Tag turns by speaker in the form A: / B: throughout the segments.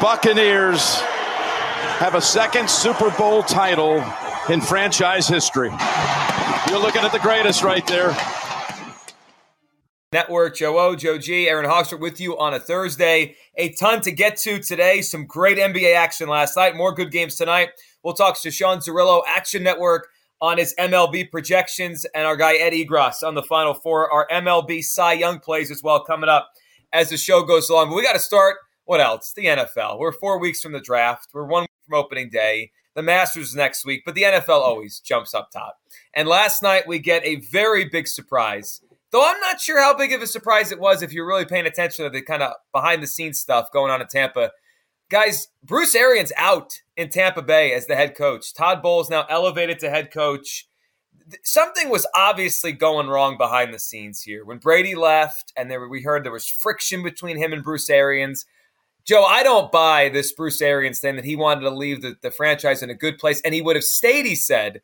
A: Buccaneers have a second Super Bowl title in franchise history. You're looking at the greatest right there.
B: Network, Joe O, Joe G, Aaron Hawksworth with you on a Thursday. A ton to get to today. Some great NBA action last night. More good games tonight. We'll talk to Sean Zerillo, Action Network, on his MLB projections, and our guy Ed Egros on the Final Four. Our MLB Cy Young plays as well coming up as the show goes along. But we got to start. What else? The NFL. We're four weeks from the draft. We're one week from opening day. The Masters next week, but the NFL always jumps up top. And last night we get a very big surprise Though I'm not sure how big of a surprise it was if you're really paying attention to the kind of behind the scenes stuff going on in Tampa. Guys, Bruce Arians out in Tampa Bay as the head coach. Todd Bowles now elevated to head coach. Something was obviously going wrong behind the scenes here. When Brady left and there, we heard there was friction between him and Bruce Arians. Joe, I don't buy this Bruce Arians thing that he wanted to leave the, the franchise in a good place and he would have stayed, he said,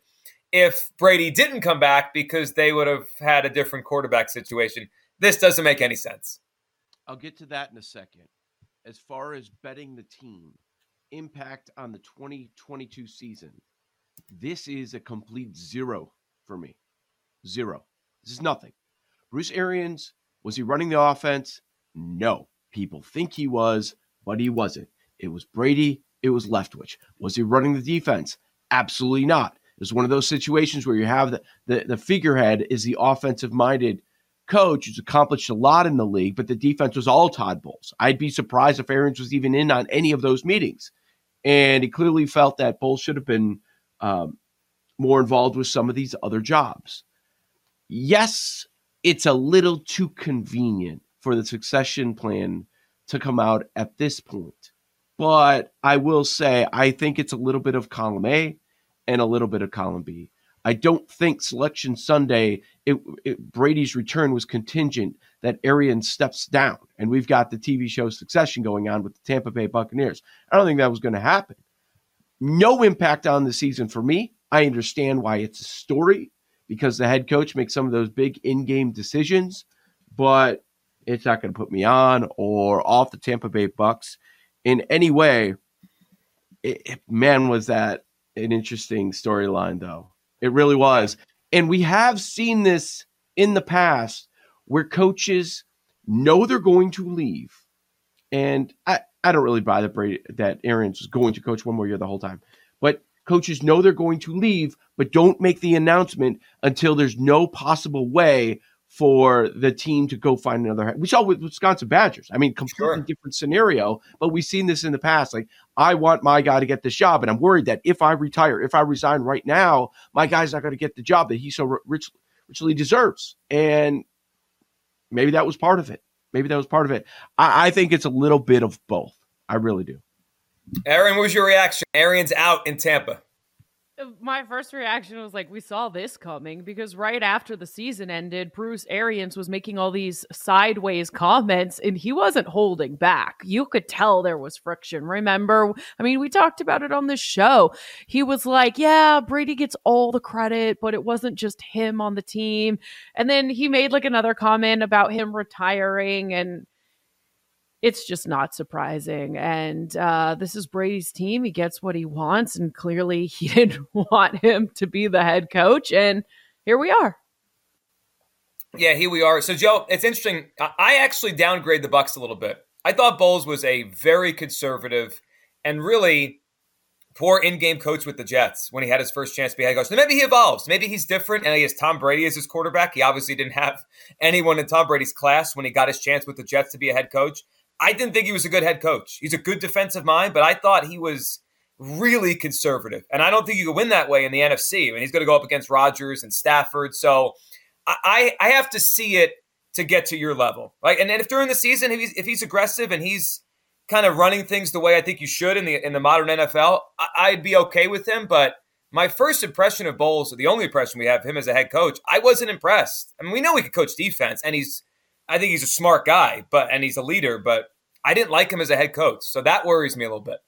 B: if Brady didn't come back because they would have had a different quarterback situation. This doesn't make any sense.
C: I'll get to that in a second. As far as betting the team, impact on the 2022 season, this is a complete zero for me. Zero. This is nothing. Bruce Arians, was he running the offense? No. People think he was, but he wasn't. It was Brady, it was Leftwich. Was he running the defense? Absolutely not. It's one of those situations where you have the, the, the figurehead is the offensive minded coach who's accomplished a lot in the league, but the defense was all Todd Bowles. I'd be surprised if Arians was even in on any of those meetings. And he clearly felt that Bowles should have been um, more involved with some of these other jobs. Yes, it's a little too convenient for the succession plan to come out at this point. But I will say, I think it's a little bit of column A and a little bit of column B. I don't think Selection Sunday, it, it, Brady's return was contingent that Arian steps down, and we've got the TV show Succession going on with the Tampa Bay Buccaneers. I don't think that was going to happen. No impact on the season for me. I understand why it's a story because the head coach makes some of those big in-game decisions, but it's not going to put me on or off the Tampa Bay Bucks in any way. It, man, was that an interesting storyline, though. It really was. And we have seen this in the past where coaches know they're going to leave. And I, I don't really buy that that is going to coach one more year the whole time. But coaches know they're going to leave, but don't make the announcement until there's no possible way for the team to go find another. We saw with Wisconsin Badgers. I mean, completely sure. different scenario, but we've seen this in the past. Like, I want my guy to get this job, and I'm worried that if I retire, if I resign right now, my guy's not going to get the job that he so rich, richly deserves. And maybe that was part of it. Maybe that was part of it. I, I think it's a little bit of both. I really do.
B: Aaron, what was your reaction? Arians out in Tampa
D: my first reaction was like, we saw this coming because right after the season ended, Bruce Arians was making all these sideways comments and he wasn't holding back. You could tell there was friction. Remember? I mean, we talked about it on the show. He was like, yeah, Brady gets all the credit, but it wasn't just him on the team. And then he made like another comment about him retiring and it's just not surprising. And uh, this is Brady's team. He gets what he wants, and clearly he didn't want him to be the head coach. And here we are.
B: Yeah, here we are. So, Joe, it's interesting. I actually downgrade the Bucks a little bit. I thought Bowles was a very conservative and really poor in-game coach with the Jets when he had his first chance to be head coach. Now maybe he evolves. Maybe he's different, and I guess Tom Brady is his quarterback. He obviously didn't have anyone in Tom Brady's class when he got his chance with the Jets to be a head coach. I didn't think he was a good head coach. He's a good defensive mind, but I thought he was really conservative. And I don't think you can win that way in the NFC. I mean, he's going to go up against Rodgers and Stafford. So I, I have to see it to get to your level. Right. And then if during the season, if he's, if he's aggressive and he's kind of running things the way I think you should in the in the modern NFL, I, would be okay with him. But my first impression of Bowles, the only impression we have him as a head coach, I wasn't impressed. I mean, we know he could coach defense, and he's I think he's a smart guy, but and he's a leader, but I didn't like him as a head coach. So that worries me a little bit.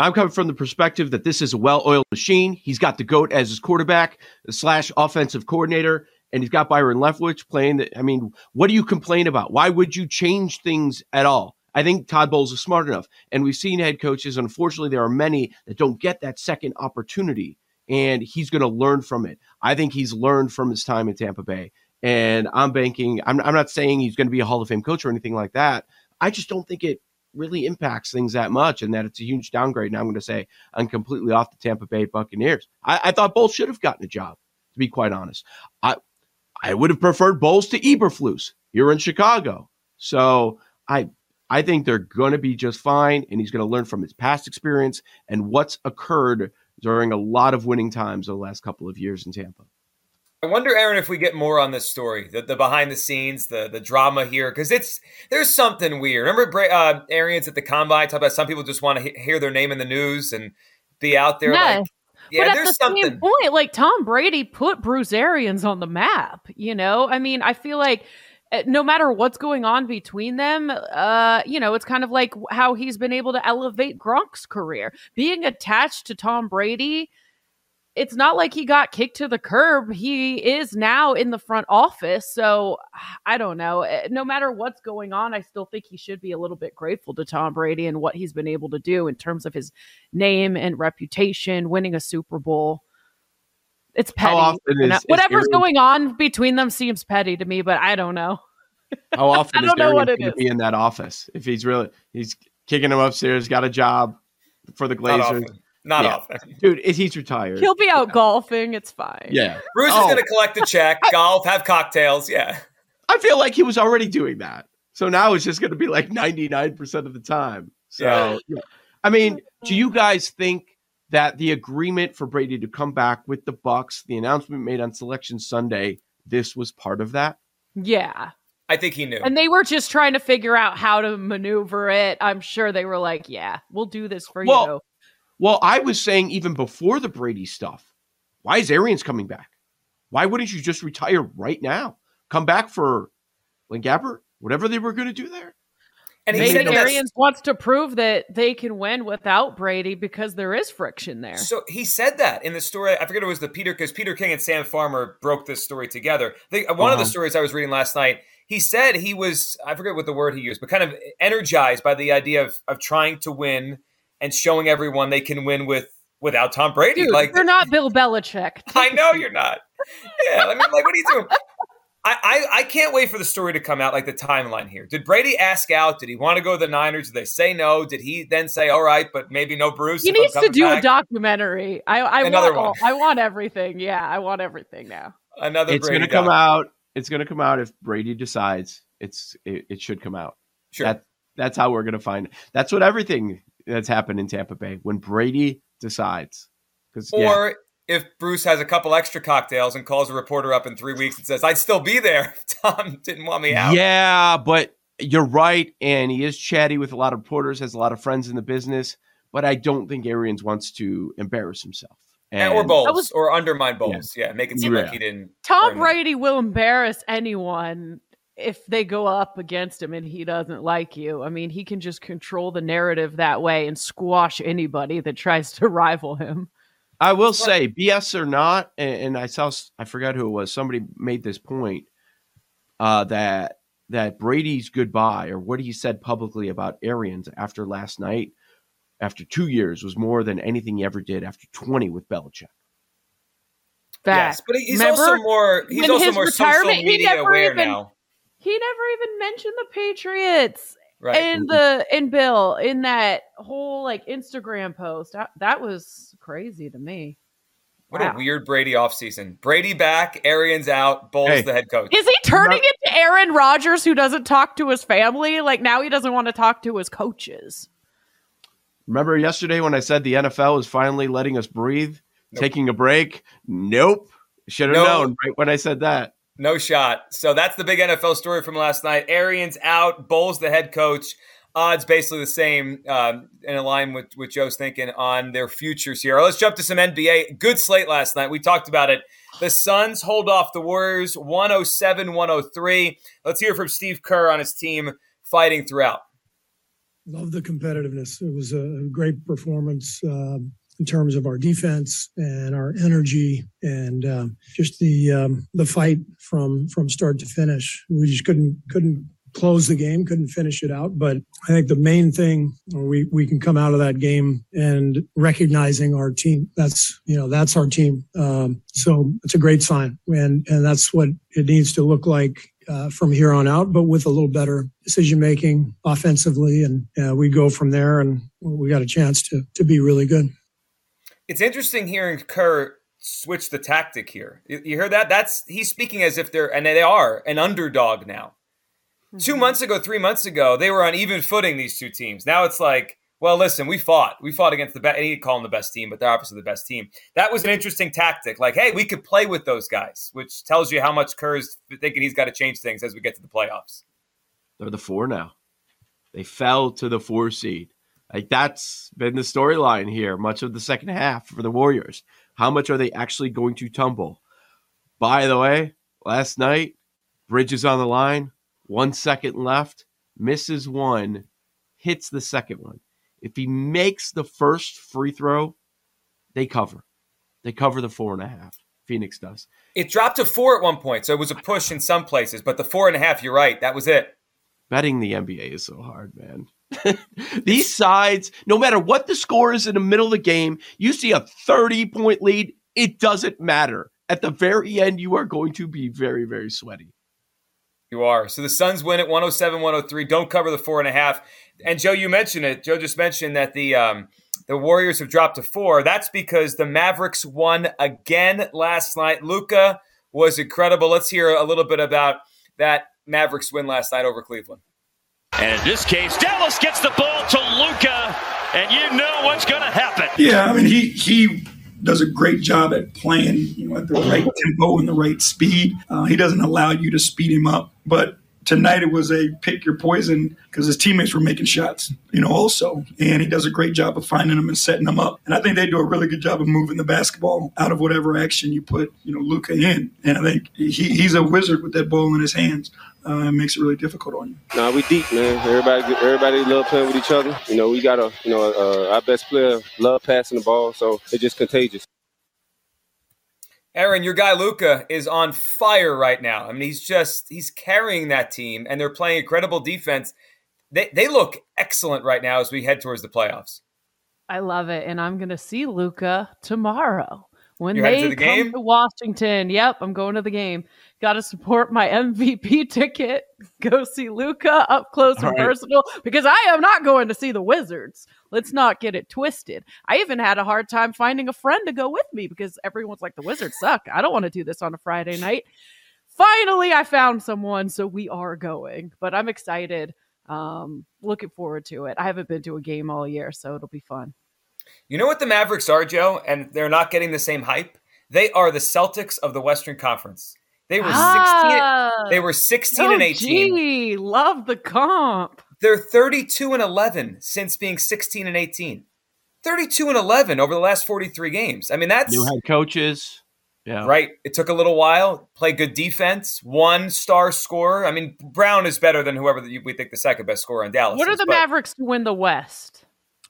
C: I'm coming from the perspective that this is a well-oiled machine. He's got the goat as his quarterback slash offensive coordinator, and he's got Byron Leftwich playing. The, I mean, what do you complain about? Why would you change things at all? I think Todd Bowles is smart enough. And we've seen head coaches, unfortunately, there are many that don't get that second opportunity. And he's going to learn from it. I think he's learned from his time in Tampa Bay. And I'm banking, I'm, I'm not saying he's going to be a Hall of Fame coach or anything like that. I just don't think it really impacts things that much and that it's a huge downgrade. And I'm going to say I'm completely off the Tampa Bay Buccaneers. I, I thought Bowles should have gotten a job, to be quite honest. I I would have preferred Bowles to Eberflus here in Chicago. So I I think they're going to be just fine, and he's going to learn from his past experience and what's occurred during a lot of winning times the last couple of years in Tampa.
B: I wonder, Aaron, if we get more on this story, the, the behind the scenes, the the drama here, because it's there's something weird. Remember, uh, Arians at the combine talk about some people just want to he- hear their name in the news and be out there.
D: Yeah.
B: Like, yeah,
D: but at
B: there's
D: the
B: something.
D: same point, like Tom Brady put Bruce Arians on the map. You know, I mean, I feel like uh, no matter what's going on between them, uh, you know, it's kind of like how he's been able to elevate Gronk's career. Being attached to Tom Brady, it's not like he got kicked to the curb. He is now in the front office. So I don't know. Uh, No matter what's going on, I still think he should be a little bit grateful to Tom Brady and what he's been able to do in terms of his name and reputation, winning a Super Bowl. It's
C: How
D: petty.
C: often
D: you know?
C: is- is
D: Whatever's going on between them seems petty to me, but I don't know.
C: How often
D: I
C: is
D: don't know what
C: Arians going to be in that office? If he's really he's kicking him upstairs, got a job for the
B: Not
C: Glazers,
B: often. Not
C: Yeah.
B: often.
C: dude. If he's retired,
D: He'll be out golfing. It's fine.
C: yeah.
B: Bruce
C: Oh.
B: is going to collect a check, golf, have cocktails. Yeah.
C: I feel like he was already doing that. So now it's just going to be like 99% of the time. So,
B: Yeah.
C: yeah. I mean, do you guys think that the agreement for Brady to come back with the Bucks, the announcement made on Selection Sunday, this was part of that?
D: Yeah.
B: I think he knew.
D: And they were just trying to figure out how to maneuver it. I'm sure they were like, yeah, we'll do this for
C: Well,
D: you.
C: Well, I was saying even before the Brady stuff, why is Arians coming back? Why wouldn't you just retire right now? Come back for Blaine Gabbert, whatever they were going to do there.
B: and he
D: Maybe
B: said
D: Arians wants to prove that they can win without Brady because there is friction there.
B: So he said that in the story. I forget it was the Peter because Peter King and Sam Farmer broke this story together. I think one of the
C: Uh-huh.
B: stories I was reading last night, he said he was I forget what the word he used, but kind of energized by the idea of of trying to win and showing everyone they can win with without Tom Brady.
D: Dude,
B: like
D: you're not Bill Belichick.
B: I know you're not. Yeah, I mean, like, what are you doing? I, I, I can't wait for the story to come out, like the timeline here. Did Brady ask out? Did he want to go to the Niners? Did they say no? Did he then say, all right, but maybe no Bruce?
D: He needs to do
B: back?"
D: a documentary. I, I
B: Another
D: want
B: one.
D: I want everything. Yeah, I want everything now.
B: Another
C: it's
B: Brady
C: going to come out. It's going to come out if Brady decides it's it, it should come out.
B: Sure.
C: That that's how we're going to find. That's what everything that's happened in Tampa Bay when Brady decides. Because
B: Or if Bruce has a couple extra cocktails and calls a reporter up in three weeks and says, I'd still be there Tom didn't want me out.
C: yeah, but you're right, and he is chatty with a lot of reporters, has a lot of friends in the business. But I don't think Arians wants to embarrass himself.
B: And- or
C: And-
B: Bowles,
D: was-
B: or undermine Bowles. Yeah, make it seem like he didn't.
D: Tom
B: earn it.
D: Brady will embarrass anyone if they go up against him and he doesn't like you. I mean, he can just control the narrative that way and squash anybody that tries to rival him.
C: I will say, BS or not, and, and I saw, I forgot who it was. Somebody made this point uh, that that Brady's goodbye or what he said publicly about Arians after last night, after two years, was more than anything he ever did after twenty with Belichick.
B: Yes, but he's
D: Remember
B: also more he's
D: when
B: also more social media aware
D: even-
B: now.
D: He never even mentioned the Patriots
B: Right.
D: and the and Bill in that whole like Instagram post. That, that was crazy to me.
B: what
D: wow.
B: a weird Brady offseason. Brady back, Arians out, Bowles
C: Hey.
B: the head coach.
D: Is he turning into Aaron Rodgers who doesn't talk to his family? Like now he doesn't want to talk to his coaches.
C: Remember yesterday when I said the NFL is finally letting us breathe,
B: Nope.
C: taking a break? Nope. Should have
B: No.
C: known right when I said that.
B: No shot. So that's the big NFL story from last night. Arians out, Bowles the head coach. Odds basically the same, um, in line with what Joe's thinking on their futures here. Let's jump to some NBA. Good slate last night. We talked about it. The Suns hold off the Warriors 107 103. Let's hear from Steve Kerr on his team fighting throughout.
E: Love the competitiveness. It was a great performance um, in terms of our defense and our energy and um, just the um, the fight from from start to finish. We just couldn't couldn't close the game, couldn't finish it out. But I think the main thing we, we can come out of that game and recognizing our team. That's, you know, that's our team. Um, so it's a great sign. And, and that's what it needs to look like uh, from here on out, but with a little better decision making offensively. And uh, we go from there and we got a chance to, to be really good.
B: It's interesting hearing Kerr switch the tactic here. You, you heard that? That's he's speaking as if they're and they are an underdog now. Mm-hmm. Two months ago, three months ago, they were on even footing. These two teams. Now it's like, well, listen, we fought. We fought against the best. He call them the best team, but they're obviously the best team. That was an interesting tactic. Like, hey, we could play with those guys, which tells you how much Kerr's thinking he's got to change things as we get to the playoffs.
C: They're the four now. They fell to the four seed. Like that's been the storyline here, much of the second half for the Warriors. How much are they actually going to tumble? By the way, last night, Bridges on the line, one second left, misses one, hits the second one. If he makes the first free throw, they cover. They cover the four and a half. Phoenix does.
B: It dropped to four at one point, so it was a push in some places, but the four and a half, you're right, that was it.
C: Betting the NBA is so hard, man. These sides, no matter what the score is in the middle of the game, you see a 30 point lead, it doesn't matter. At the very end, you are going to be very, very sweaty.
B: You are. So the Suns win at 107 103. Don't cover the four and a half. And Joe, you mentioned it. Joe just mentioned that the um, the Warriors have dropped to four. That's because the Mavericks won again last night. Luka was incredible. Let's hear a little bit about that Mavericks win last night over Cleveland.
F: And in this case, Dallas gets the ball to Luka, and you know what's going to happen.
G: Yeah, I mean he he does a great job at playing, you know, at the right tempo and the right speed. Uh, he doesn't allow you to speed him up, but tonight it was a pick your poison because his teammates were making shots, you know, also. And he does a great job of finding them and setting them up. And I think they do a really good job of moving the basketball out of whatever action you put, you know, Luka in. And I think he, he's a wizard with that ball in his hands. Uh, it makes it really difficult on you.
H: Nah, we deep, man. Everybody, everybody love playing with each other. You know, we got a, you know, uh, our best player love passing the ball, so it's just contagious.
B: Aaron, your guy Luka is on fire right now. I mean, he's just he's carrying that team, and they're playing incredible defense. They they look excellent right now as we head towards the playoffs.
D: I love it, and I'm going to see Luka tomorrow when
B: You're
D: they
B: to the
D: come
B: game?
D: to Washington. Yep, I'm going to the game. Got to support my MVP ticket. Go see Luka up close
C: All
D: and
C: right.
D: personal because I am not going to see the Wizards. Let's not get it twisted. I even had a hard time finding a friend to go with me because everyone's like the Wizards suck. I don't want to do this on a Friday night. Finally, I found someone, so we are going. But I'm excited. Um, looking forward to it. I haven't been to a game all year, so it'll be fun.
B: You know what the Mavericks are, Joe, and they're not getting the same hype. They are the Celtics of the Western Conference. They were sixteen.
D: Ah,
B: They were sixteen and 18.
D: Gee, love the comp.
B: They're thirty-two and eleven since being sixteen and eighteen. Thirty-two and eleven over the last forty-three games. I mean, that's
C: New head coaches. Yeah.
B: right. It took a little while. Play good defense. One star scorer. I mean, Brown is better than whoever we think the second best scorer in Dallas.
D: What are
B: is,
D: the
B: but-
D: Mavericks to win the West?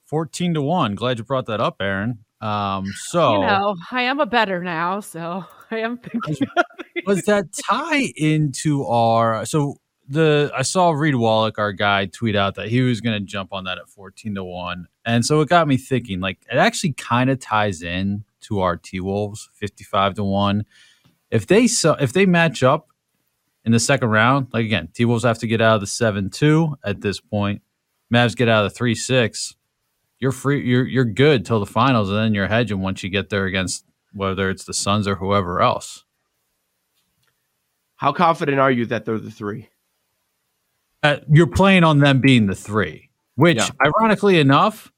I: 14 to 1. Glad you brought that up, Aaron. Um, so
D: You know, I am a better now, so I am thinking.
I: Was that tie into our so the I saw Reed Wallach, our guy, tweet out that he was gonna jump on that at 14 to 1. And so it got me thinking, like it actually kind of ties in to our T Wolves 55 to 1. If they so if they match up in the second round, like again, T Wolves have to get out of the 7-2 at this point. Mavs get out of the 3-6. You're free you're you're good till the finals, and then you're hedging once you get there against whether it's the Suns or whoever else.
C: How confident are you that they're the three?
I: uh, you're playing on them being the three, which
C: Yeah.
I: ironically enough,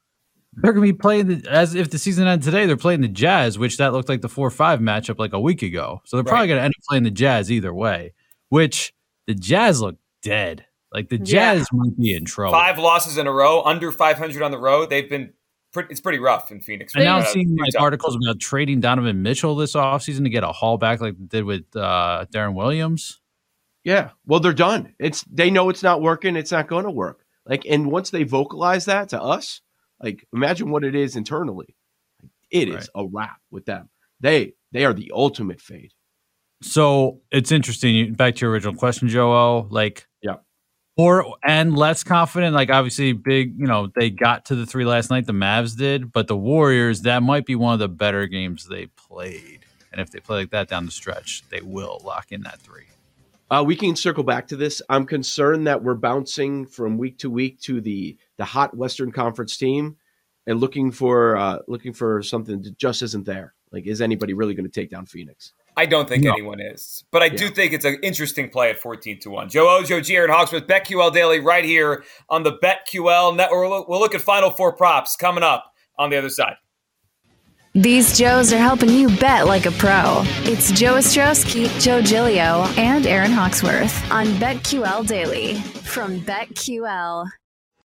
I: they're going to be playing the, as if the season ended today. They're playing the Jazz, which that looked like the four five matchup like a week ago. So they're probably going to end up playing the Jazz either way. Which the Jazz look dead. Like the
D: Yeah.
I: Jazz might be in trouble.
B: Five losses in a row, under 500 on the road. They've been pretty, it's pretty rough in Phoenix.
I: And now I'm seeing like
B: Utah.
I: articles about trading Donovan Mitchell this offseason to get a haul back like they did with uh, Deron Williams.
C: Yeah. Well, they're done. It's they know it's not working. It's not going to work. Like, and once they vocalize that to us, like, imagine what it is internally. It is
I: Right.
C: a wrap with them. They they are the ultimate fade.
I: So it's interesting. Back to your original question, Joe. Like,
C: Yeah.
I: Or and less confident. Like obviously, big. You know, they got to the three last night. The Mavs did, but the Warriors. That might be one of the better games they played. And if they play like that down the stretch, they will lock in that three.
C: Uh, we can circle back to this. I'm concerned that we're bouncing from week to week to the the hot Western Conference team and looking for uh, looking for something that just isn't there. Like, is anybody really going to take down Phoenix?
B: I don't think no. anyone is, but I yeah. do think it's an interesting play at 14 to 1. Joe Ojo, G. Aaron Hawksworth, BetQL Daily right here on the BetQL Network. We'll look at Final Four props coming up on the other side.
J: These Joes are helping you bet like a pro. It's Joe Ostrowski, Joe Gilio, and Aaron Hawksworth on BetQL Daily from BetQL.